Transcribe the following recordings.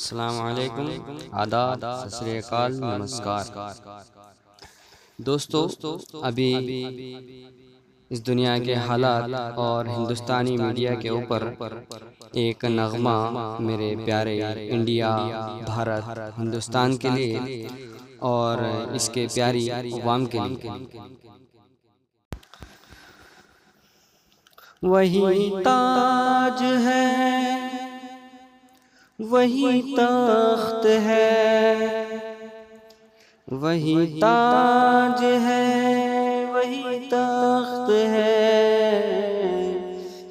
السلام علیکم. آداب اکال نمسکار. دوستو ابھی اس دنیا کے حالات اور ہندوستانی میڈیا کے اوپر ایک نغمہ میرے پیارے انڈیا بھارت ہندوستان کے لیے اور اس کے پیاری عوام کے لیے۔ وہی تاج ہے وہی تخت ہے۔ وہی تاج ہے۔ وہی تخت ہے۔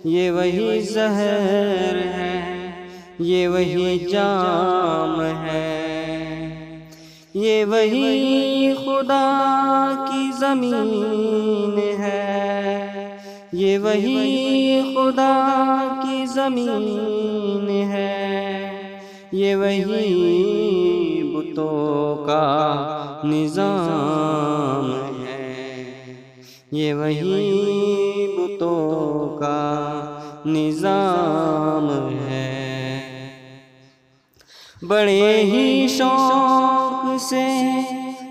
یہ وہی زہر ہے۔ یہ وہی جام ہے۔ یہ وہی خدا کی زمین ہے۔ یہ وہی خدا کی زمین ہے۔ یہ وہی بتوں کا نظام ہے۔ یہ وہی بتوں کا نظام ہے۔ بڑے ہی شوق سے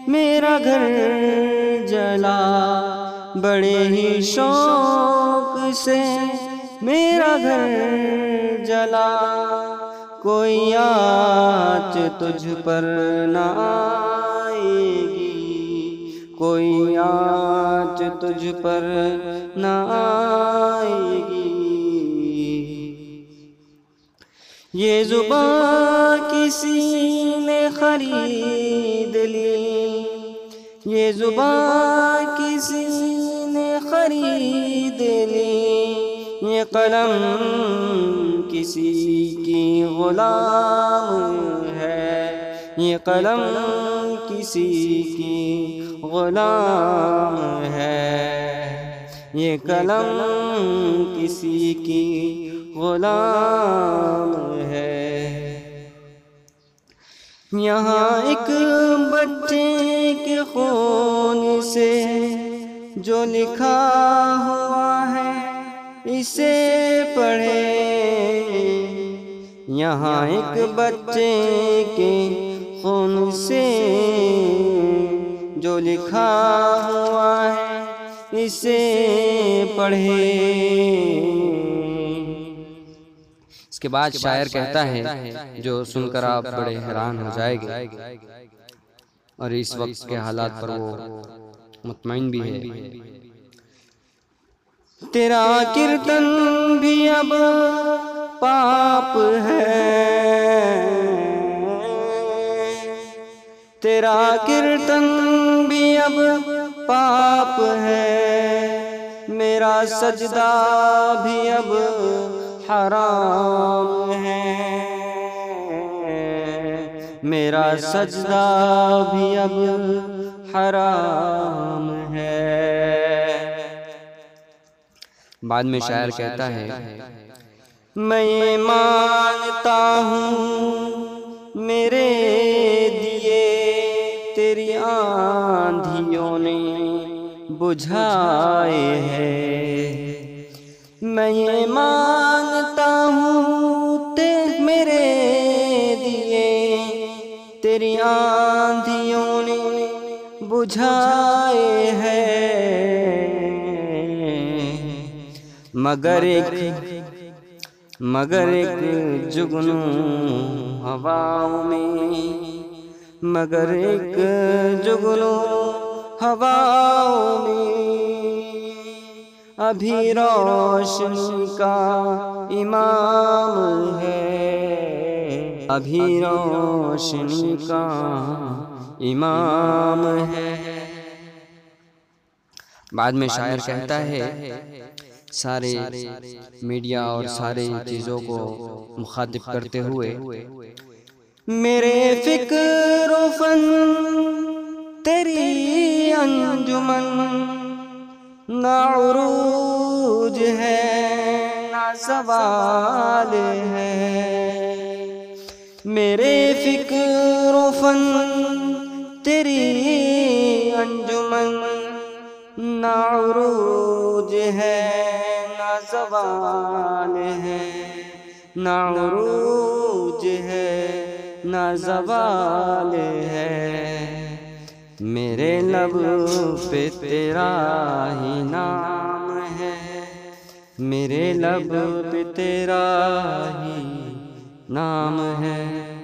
میرا گھر جلا۔ بڑے ہی شوق سے میرا گھر جلا۔ کوئی آج تجھ پر نہ آئے گی۔ کوئی آج تجھ پر نہ آئے گی۔ یہ زبان کسی نے خرید لی۔ یہ زبان کسی نے خرید لی۔ یہ قلم کسی کی غلام ہے۔ یہ قلم کسی کی غلام ہے۔ یہ قلم کسی کی غلام ہے۔ یہاں ایک بچے کے خون سے جو لکھا ہوا ہے، اسے پڑھے یہاں ایک بچے کے خون سے جو لکھا ہوا ہے اسے پڑھے۔ اس کے بعد شاعر کہتا ہے جو سن کر آپ بڑے حیران ہو جائے گے۔ اور اس وقت کے حالات پر وہ مطمئن بھی ہے۔ تیرا کیرتن بھی اب پاپ تیرا کیرتن بھی اب پاپ ہے۔ میرا سجدہ بھی اب حرام ہے۔ میرا سجدہ بھی اب حرام ہے۔ بعد میں شاعر کہتا ہے، میں مانتا بجھائے ہیں۔ میں یہ مانتا ہوں، تے میرے دیے تیری آندھیوں نے بجھائے ہیں۔ مگر ایک مگر ایک جگنو ہواؤں میں، مگر ایک جگنو ہواؤں میں ابھی روشنی کا امام ہے۔ ابھی روشنی کا امام ہے۔ بعد میں شاعر کہتا ہے، سارے میڈیا اور سارے چیزوں کو مخاطب کرتے ہوئے، میرے فکر و فن تیری انجمن نہ عروج ہے نہ سوال ہے۔ میرے فکر و فن تیری انجمن نہ عروج ہے نہ زوال ہے۔ نہ عروج ہے نہ زوال ہے۔ میرے لب پہ تیرا ہی نام ہے۔ میرے لب پہ تیرا ہی نام ہے۔